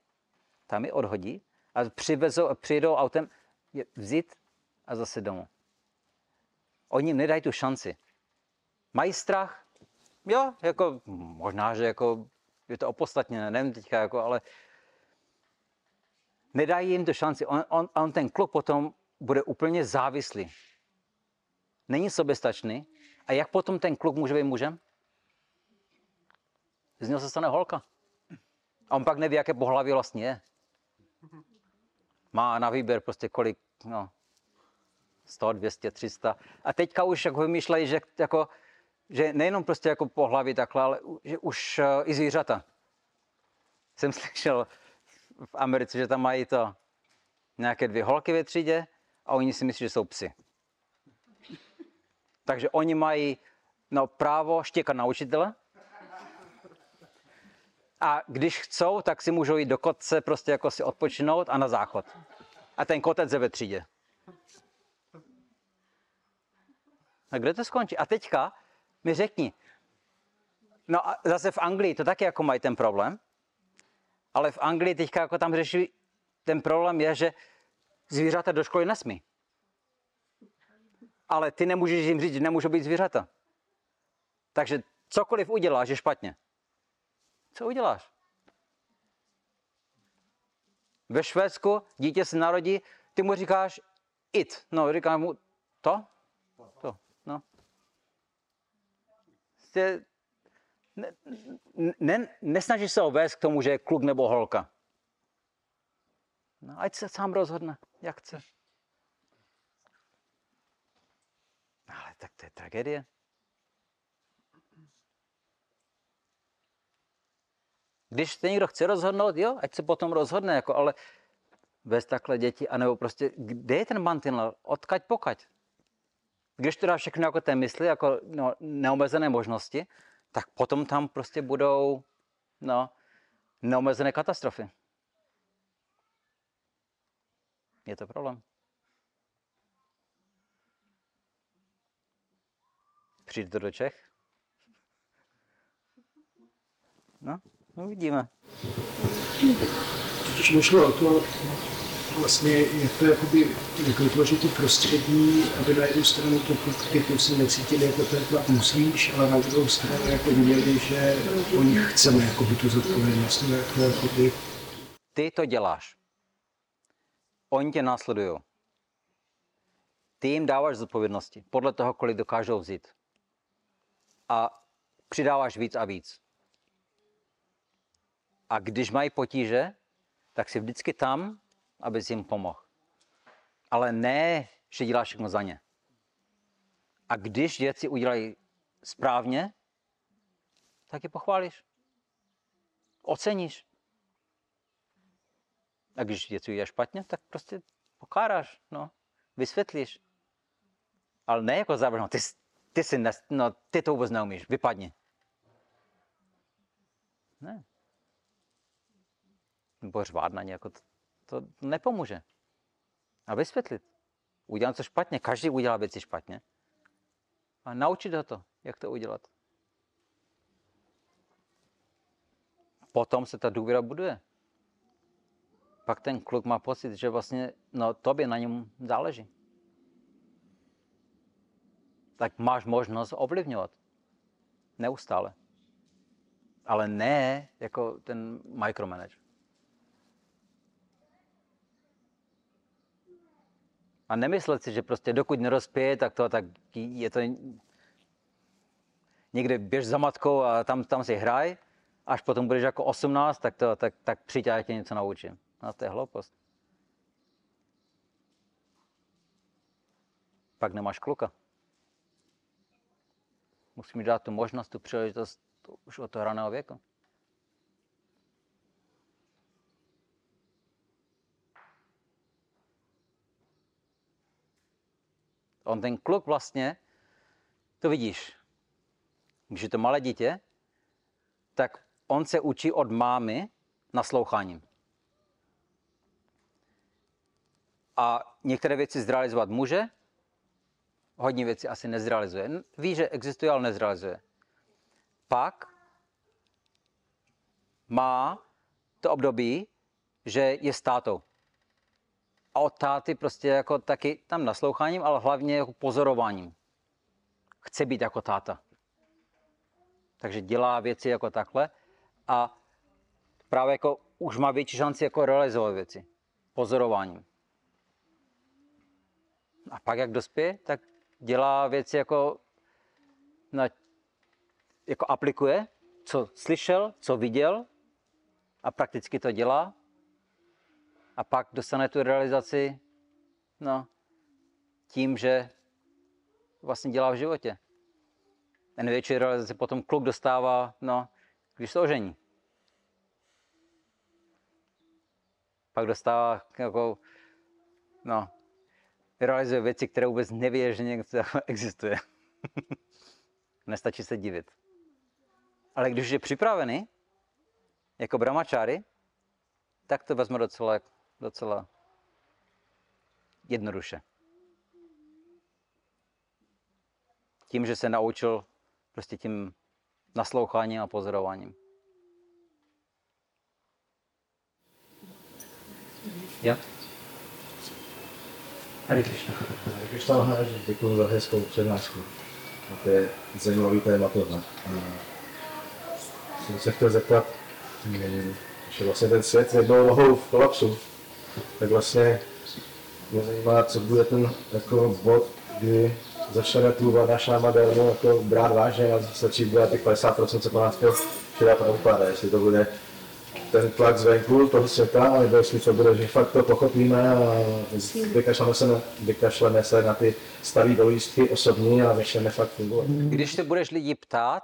tam je odhodí, a přivezou, přijedou autem je vzít a zase domů. Oni jim nedají tu šanci. Mají strach? Jo, jako možná, že jako je to opodstatněné, nevím teďka, jako, ale nedají jim tu šanci. On, on, on ten kluk potom bude úplně závislý. Není soběstačný. A jak potom ten kluk může být mužem? Z něho se stane holka. A on pak neví, jaké pohlaví vlastně je. Má na výběr prostě kolik, no, 100, 200, 300. A teďka už jako vymýšlejí, že, jako, že nejenom prostě jako pohlaví takhle, ale že už uh, i zvířata. Jsem *laughs* slyšel v Americe, že tam mají to nějaké dvě holky ve třídě a oni si myslí, že jsou psy. Takže oni mají no, právo štěkat na učitele. A když chcou, tak si můžou jít do kotce prostě jako si odpočinout a na záchod. A ten kotec je ve třídě. A kde to skončí? A teďka mi řekni, no a zase v Anglii to taky jako mají ten problém, ale v Anglii teďka jako tam řeší, ten problém je, že zvířata do školy nesmí. Ale ty nemůžeš jim říct, že nemůžou být zvířata. Takže cokoliv uděláš, je špatně. Co uděláš? Ve Švédsku dítě se narodí, ty mu říkáš it. No, říkám mu to? To, no. Ne, ne, nesnažíš se ho vést k tomu, že je kluk nebo holka. No, ať se sám rozhodne, jak chce. Ale tak to je tragédie. Když se někdo chce rozhodnout, jo, ať se potom rozhodne, jako, ale bez takhle děti, anebo prostě, kde je ten mantinel, odkaď pokaď. Když to dá všechno jako té mysli, jako no, neomezené možnosti, tak potom tam prostě budou no, neomezené katastrofy. Je to problém. Přijde to do Čech? No uvidíme. Totiž mi šlo o to, vlastně, jak to jakoby, jak vytvořit to prostředí, aby na jednu stranu to ty si necítili jako ten tlak musíš, ale na druhou stranu jako viděli, že o nich chceme jakoby tu zodpovědnost, no, jak to jako ty. Ty to děláš. Oni tě následují. Ty jim dáváš zodpovědnosti podle toho, kolik dokážou vzít. A přidáváš víc a víc. A když mají potíže, tak si vždycky tam, abys jim pomohl. Ale ne, že děláš všechno za ně. A když věci udělají správně, tak je pochválíš. Oceníš. A když věci uděláš špatně, tak prostě pokáráš, no, vysvětlíš. Ale ne jako závrh, no, ty, ty, si no, ty to vůbec neumíš, vypadni. Ne. Nebo řvát na ně, jako to, to nepomůže. A vysvětlit. Udělám to špatně, každý udělá věci špatně. A naučit ho to, jak to udělat. Potom se ta důvěra buduje. Pak ten kluk má pocit, že vlastně no, tobě na něm záleží. Tak máš možnost ovlivňovat. Neustále. Ale ne jako ten micromanager. A nemyslet si, že prostě dokud nerozpěje, tak to tak je to někde běž za matkou a tam, tam si hraj, až potom budeš jako 18, tak, to, tak, tak přijď a já tě něco naučím. No to je hloupost. Pak nemáš kluka. Musím dát tu možnost, tu příležitost už od toho raného věku. On ten kluk vlastně, to vidíš, když je to malé dítě, tak on se učí od mámy nasloucháním. A některé věci zrealizovat může, hodně věcí asi nezrealizuje. Ví, že existuje, ale nezrealizuje. Pak má to období, že je státou a od táty prostě jako taky tam nasloucháním, ale hlavně jako pozorováním. Chce být jako táta. Takže dělá věci jako takhle a právě jako už má větší šanci jako realizovat věci. Pozorováním. A pak jak dospěje, tak dělá věci jako, na, jako aplikuje, co slyšel, co viděl a prakticky to dělá a pak dostane tu realizaci no, tím, že vlastně dělá v životě. A největší realizaci potom kluk dostává, no, když se ožení. Pak dostává jako, no, realizuje věci, které vůbec neví, že někdo *laughs* existuje. *laughs* Nestačí se divit. Ale když je připravený, jako bramačáry, tak to vezme docela docela jednoduše. Tím, že se naučil prostě tím nasloucháním a pozorováním. Ja? Hare Krishna. Děkuji za hezkou přednášku. A to je zajímavý téma tohle. Jsem se chtěl zeptat, že vlastně ten svět jednou nohou v kolapsu, tak vlastně mě zajímá, co bude ten jako bod, kdy začneme tu Vanašáma Dharmu jako brát vážně a začít dělat těch 50%, co po nás chtěl Šila Prabhupada, jestli to bude ten tlak zvenku toho světa, nebo jestli to bude, že fakt to pochopíme a vykašleme se vykašleme se na ty staré dolístky osobní a začneme fakt fungovat. Když se budeš lidi ptát,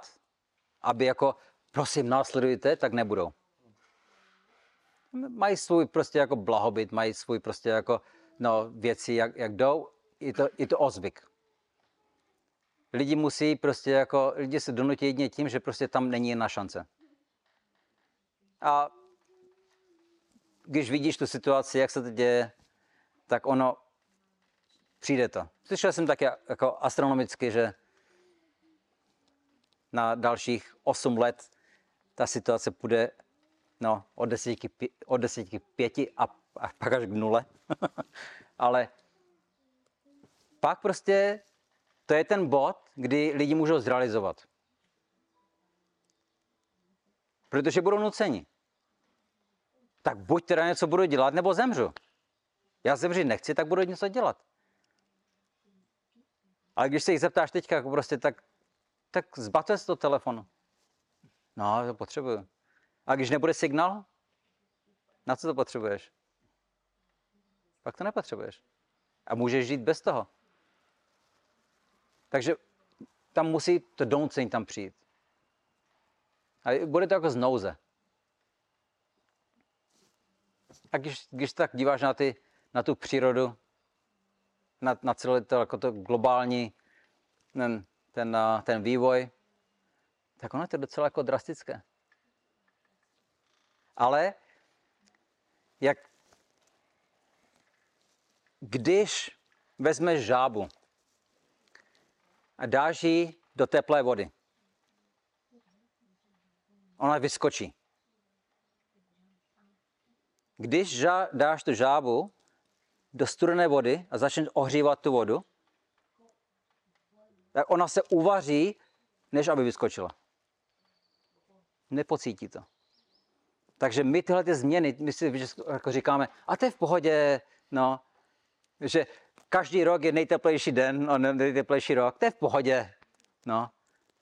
aby jako, prosím, následujte, tak nebudou mají svůj prostě jako blahobyt, mají svůj prostě jako no, věci, jak, jak jdou, je to, je to ozvyk. Lidi musí prostě jako, lidi se donutí jedině tím, že prostě tam není jiná šance. A když vidíš tu situaci, jak se to děje, tak ono přijde to. Slyšel jsem také jako astronomicky, že na dalších 8 let ta situace půjde no, od desíti, pě- od desíti k pěti a, a pak až k nule. *laughs* Ale pak prostě to je ten bod, kdy lidi můžou zrealizovat. Protože budou nuceni. Tak buď teda něco budu dělat, nebo zemřu. Já zemřít nechci, tak budu něco dělat. Ale když se jich zeptáš teďka, jako prostě tak, tak zbavte se to telefonu. No, to potřebuju. A když nebude signál, na co to potřebuješ? Pak to nepotřebuješ. A můžeš žít bez toho. Takže tam musí to donucení tam přijít. A bude to jako z nouze. A když, když tak díváš na, ty, na tu přírodu, na, na celé to, jako to globální ten, ten, ten vývoj, tak ono je to docela jako drastické. Ale jak když vezmeš žábu a dáš ji do teplé vody, ona vyskočí. Když ža- dáš tu žábu do studené vody a začneš ohřívat tu vodu, tak ona se uvaří, než aby vyskočila. Nepocítí to. Takže my tyhle ty změny, my si jako říkáme, a to je v pohodě, no, že každý rok je nejteplejší den, no, nejteplejší rok, to je v pohodě, no,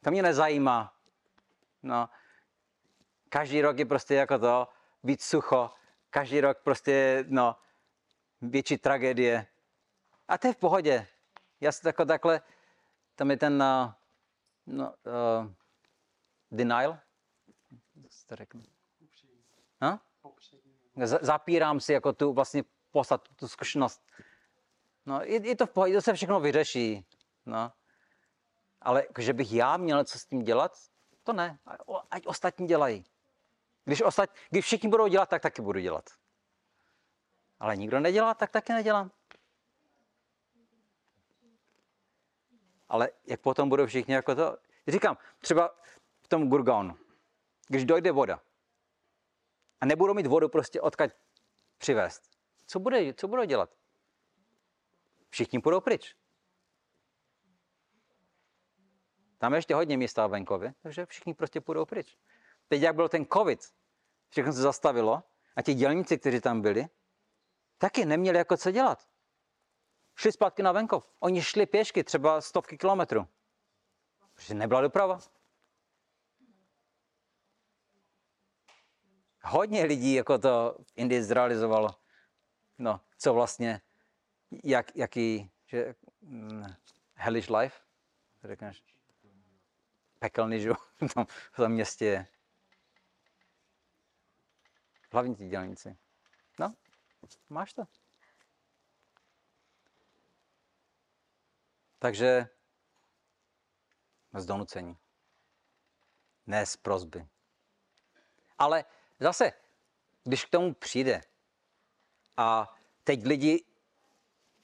to mě nezajímá, no, každý rok je prostě jako to, víc sucho, každý rok prostě, no, větší tragédie. A to je v pohodě. Já si tako, takhle, tam je ten, uh, no, uh, denial, jak to řekne? No? Z- Zapírám si jako tu vlastně poslat, tu zkušenost. No, je, je to v pohodě, to se všechno vyřeší. No. Ale že bych já měl co s tím dělat, to ne. Ať ostatní dělají. Když, ostat, když všichni budou dělat, tak taky budu dělat. Ale nikdo nedělá, tak taky nedělám. Ale jak potom budou všichni jako to... Říkám, třeba v tom Gurgaonu, když dojde voda a nebudou mít vodu prostě odkaď přivést, co, bude, co budou dělat? Všichni půjdou pryč. Tam je ještě hodně místa venkově, takže všichni prostě půjdou pryč. Teď, jak byl ten covid, všechno se zastavilo a ti dělníci, kteří tam byli, taky neměli jako co dělat. Šli zpátky na venkov. Oni šli pěšky třeba stovky kilometrů. Protože nebyla doprava. Hodně lidí jako to v Indii zrealizovalo. No, co vlastně, jak, jaký, že, hm, hellish life, řekneš, pekelný život v tom, v tom městě je. Hlavně ti dělníci. No, máš to. Takže z donucení. Ne z prozby. Ale zase, když k tomu přijde a teď lidi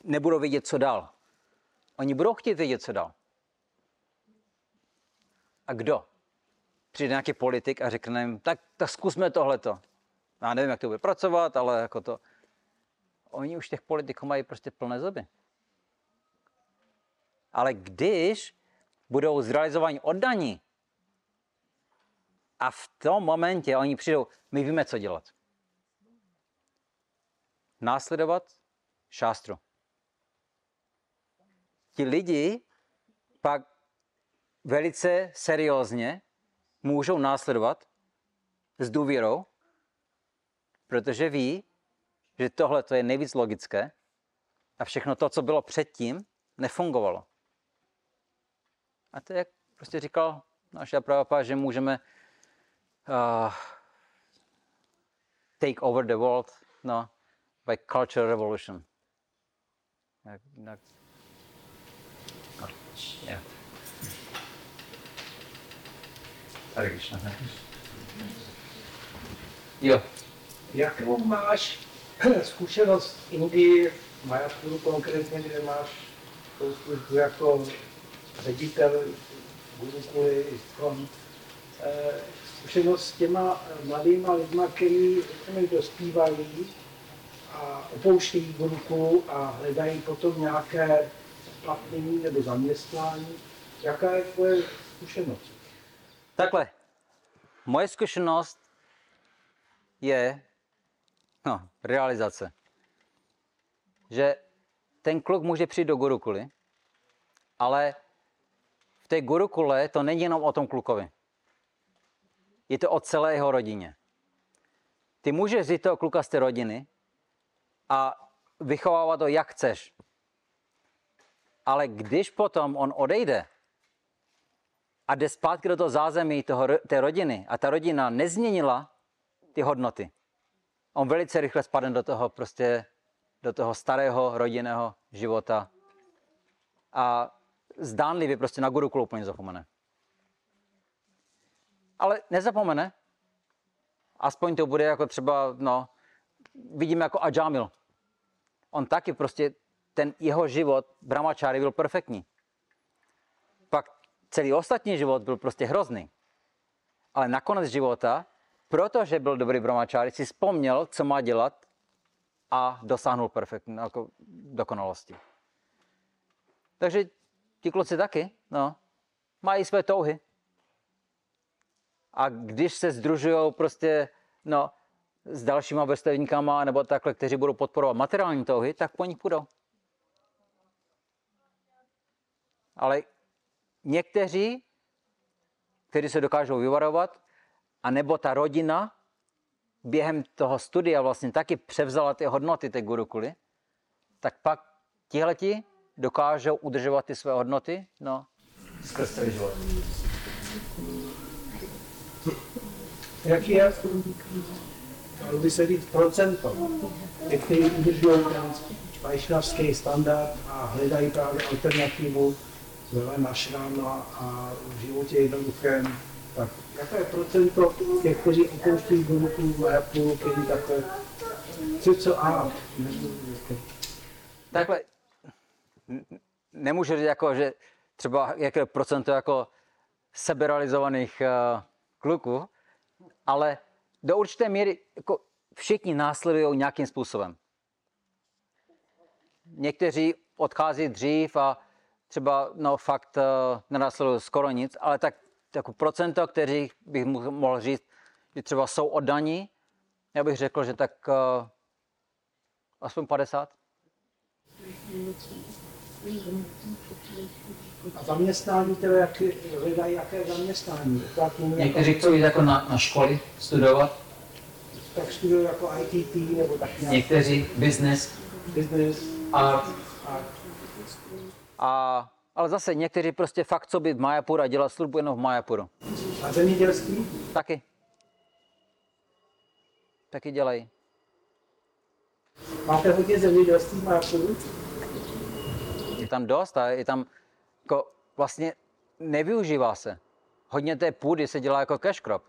nebudou vědět, co dál. Oni budou chtít vědět, co dál. A kdo? Přijde nějaký politik a řekne jim, tak, tak zkusme tohleto. Já nevím, jak to bude pracovat, ale jako to. Oni už těch politiků mají prostě plné zuby. Ale když budou zrealizovaní oddaní a v tom momentě oni přijdou, my víme, co dělat. Následovat šástru. Ti lidi pak velice seriózně můžou následovat s důvěrou, protože ví, že tohle to je nejvíc logické a všechno to, co bylo předtím, nefungovalo. A to je, jak prostě říkal náš Prabhupada, že můžeme uh, take over the world no, by cultural revolution. Jak, jak, no, yeah. Hare Krishna. Jo. Jakou máš zkušenost v Indii, v Majapuru konkrétně, kde máš svou službu jako ředitel Gurukuly, ISKCON, eh, zkušenost s těma eh, mladýma lidma, kteří dospívají a opouštějí Gurukulu a hledají potom nějaké platnění nebo zaměstnání. Jaká je tvoje zkušenost? Takhle, moje zkušenost je no, realizace. Že ten kluk může přijít do gurukuly, ale v té gurukule to není jenom o tom klukovi. Je to o celé jeho rodině. Ty můžeš vzít toho kluka z té rodiny a vychovávat ho, jak chceš. Ale když potom on odejde a jde zpátky do toho zázemí toho, té rodiny a ta rodina nezměnila ty hodnoty, on velice rychle spadne do toho prostě, do toho starého rodinného života a zdánlivě prostě na gurukulu úplně zapomene. Ale nezapomene. Aspoň to bude jako třeba, no, vidíme jako Ajamil. On taky prostě, ten jeho život brahmačáry byl perfektní. Pak celý ostatní život byl prostě hrozný. Ale nakonec života, protože byl dobrý brahmačáry, si vzpomněl, co má dělat a dosáhnul perfektní, jako dokonalosti. Takže ti kluci taky, no, mají své touhy. A když se združují prostě, no, s dalšíma vrstevníkama nebo takhle, kteří budou podporovat materiální touhy, tak po nich půjdou. Ale někteří, kteří se dokážou vyvarovat, a nebo ta rodina během toho studia vlastně taky převzala ty hodnoty té gurukuly, tak pak tihleti dokážou udržovat ty své hodnoty, no, skrz celý život. Jaký je, dalo by se říct, procento, těch, kteří udržují ten vajšnavský standard a hledají právě alternativu zelená ašráma a v životě jednoduchém, tak jaké je procento těch, kteří opouštějí Gurukulu, Mayapuru, kteří takhle, co co a, Takhle, nemůžu říct, jako, že třeba jaké procento jako seberalizovaných uh, kluků, ale do určité míry jako všichni následují nějakým způsobem. Někteří odchází dřív a třeba no, fakt uh, nenásledují skoro nic, ale tak jako procento, kteří bych mohl říct, že třeba jsou oddaní, já bych řekl, že tak uh, aspoň 50. a zaměstnání, které jak, hledají jaké zaměstnání. Tak, Někteří chcou jít jako na, na školy studovat, tak studují jako ITT nebo tak nějak někteří business, business art, a a, ale zase někteří prostě fakt co být v Mayapuru a dělat službu jenom v Mayapuru. A zemědělství? Taky. Taky dělají. Máte hodně zemědělství v Mayapuru? Je tam dost a je tam jako vlastně nevyužívá se. Hodně té půdy se dělá jako cash crop.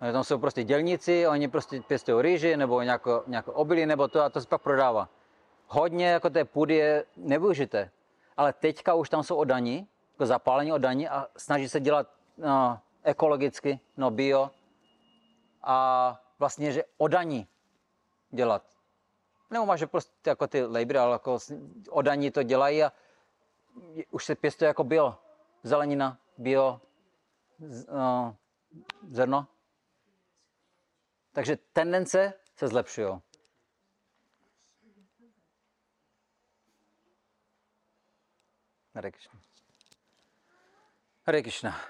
A Tam jsou prostě dělníci, oni prostě pěstují rýži nebo nějakou, nějakou obilí nebo to a to se pak prodává. Hodně jako té půdy je nevyužité. Ale teďka už tam jsou odaní, jako zapálení odaní a snaží se dělat no, ekologicky, no bio. A vlastně, že odaní dělat. Nebo máš že prostě jako ty labry, ale jako odaní to dělají a už se pěstuje jako bio. Zelenina, bio, z, no, zrno. Takže tendence se zlepšují. Hare Krishna. Hare Krishna.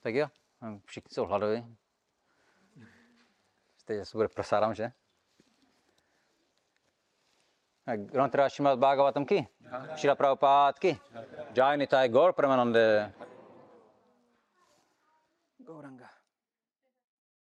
Tak jo, všichni jsou hladoví. Tässä prasaram se. Grantra Shrimad Bhagavatam ki? Shila Prabhupada ki? Jai Nitai Gaur Premanande. Gauranga.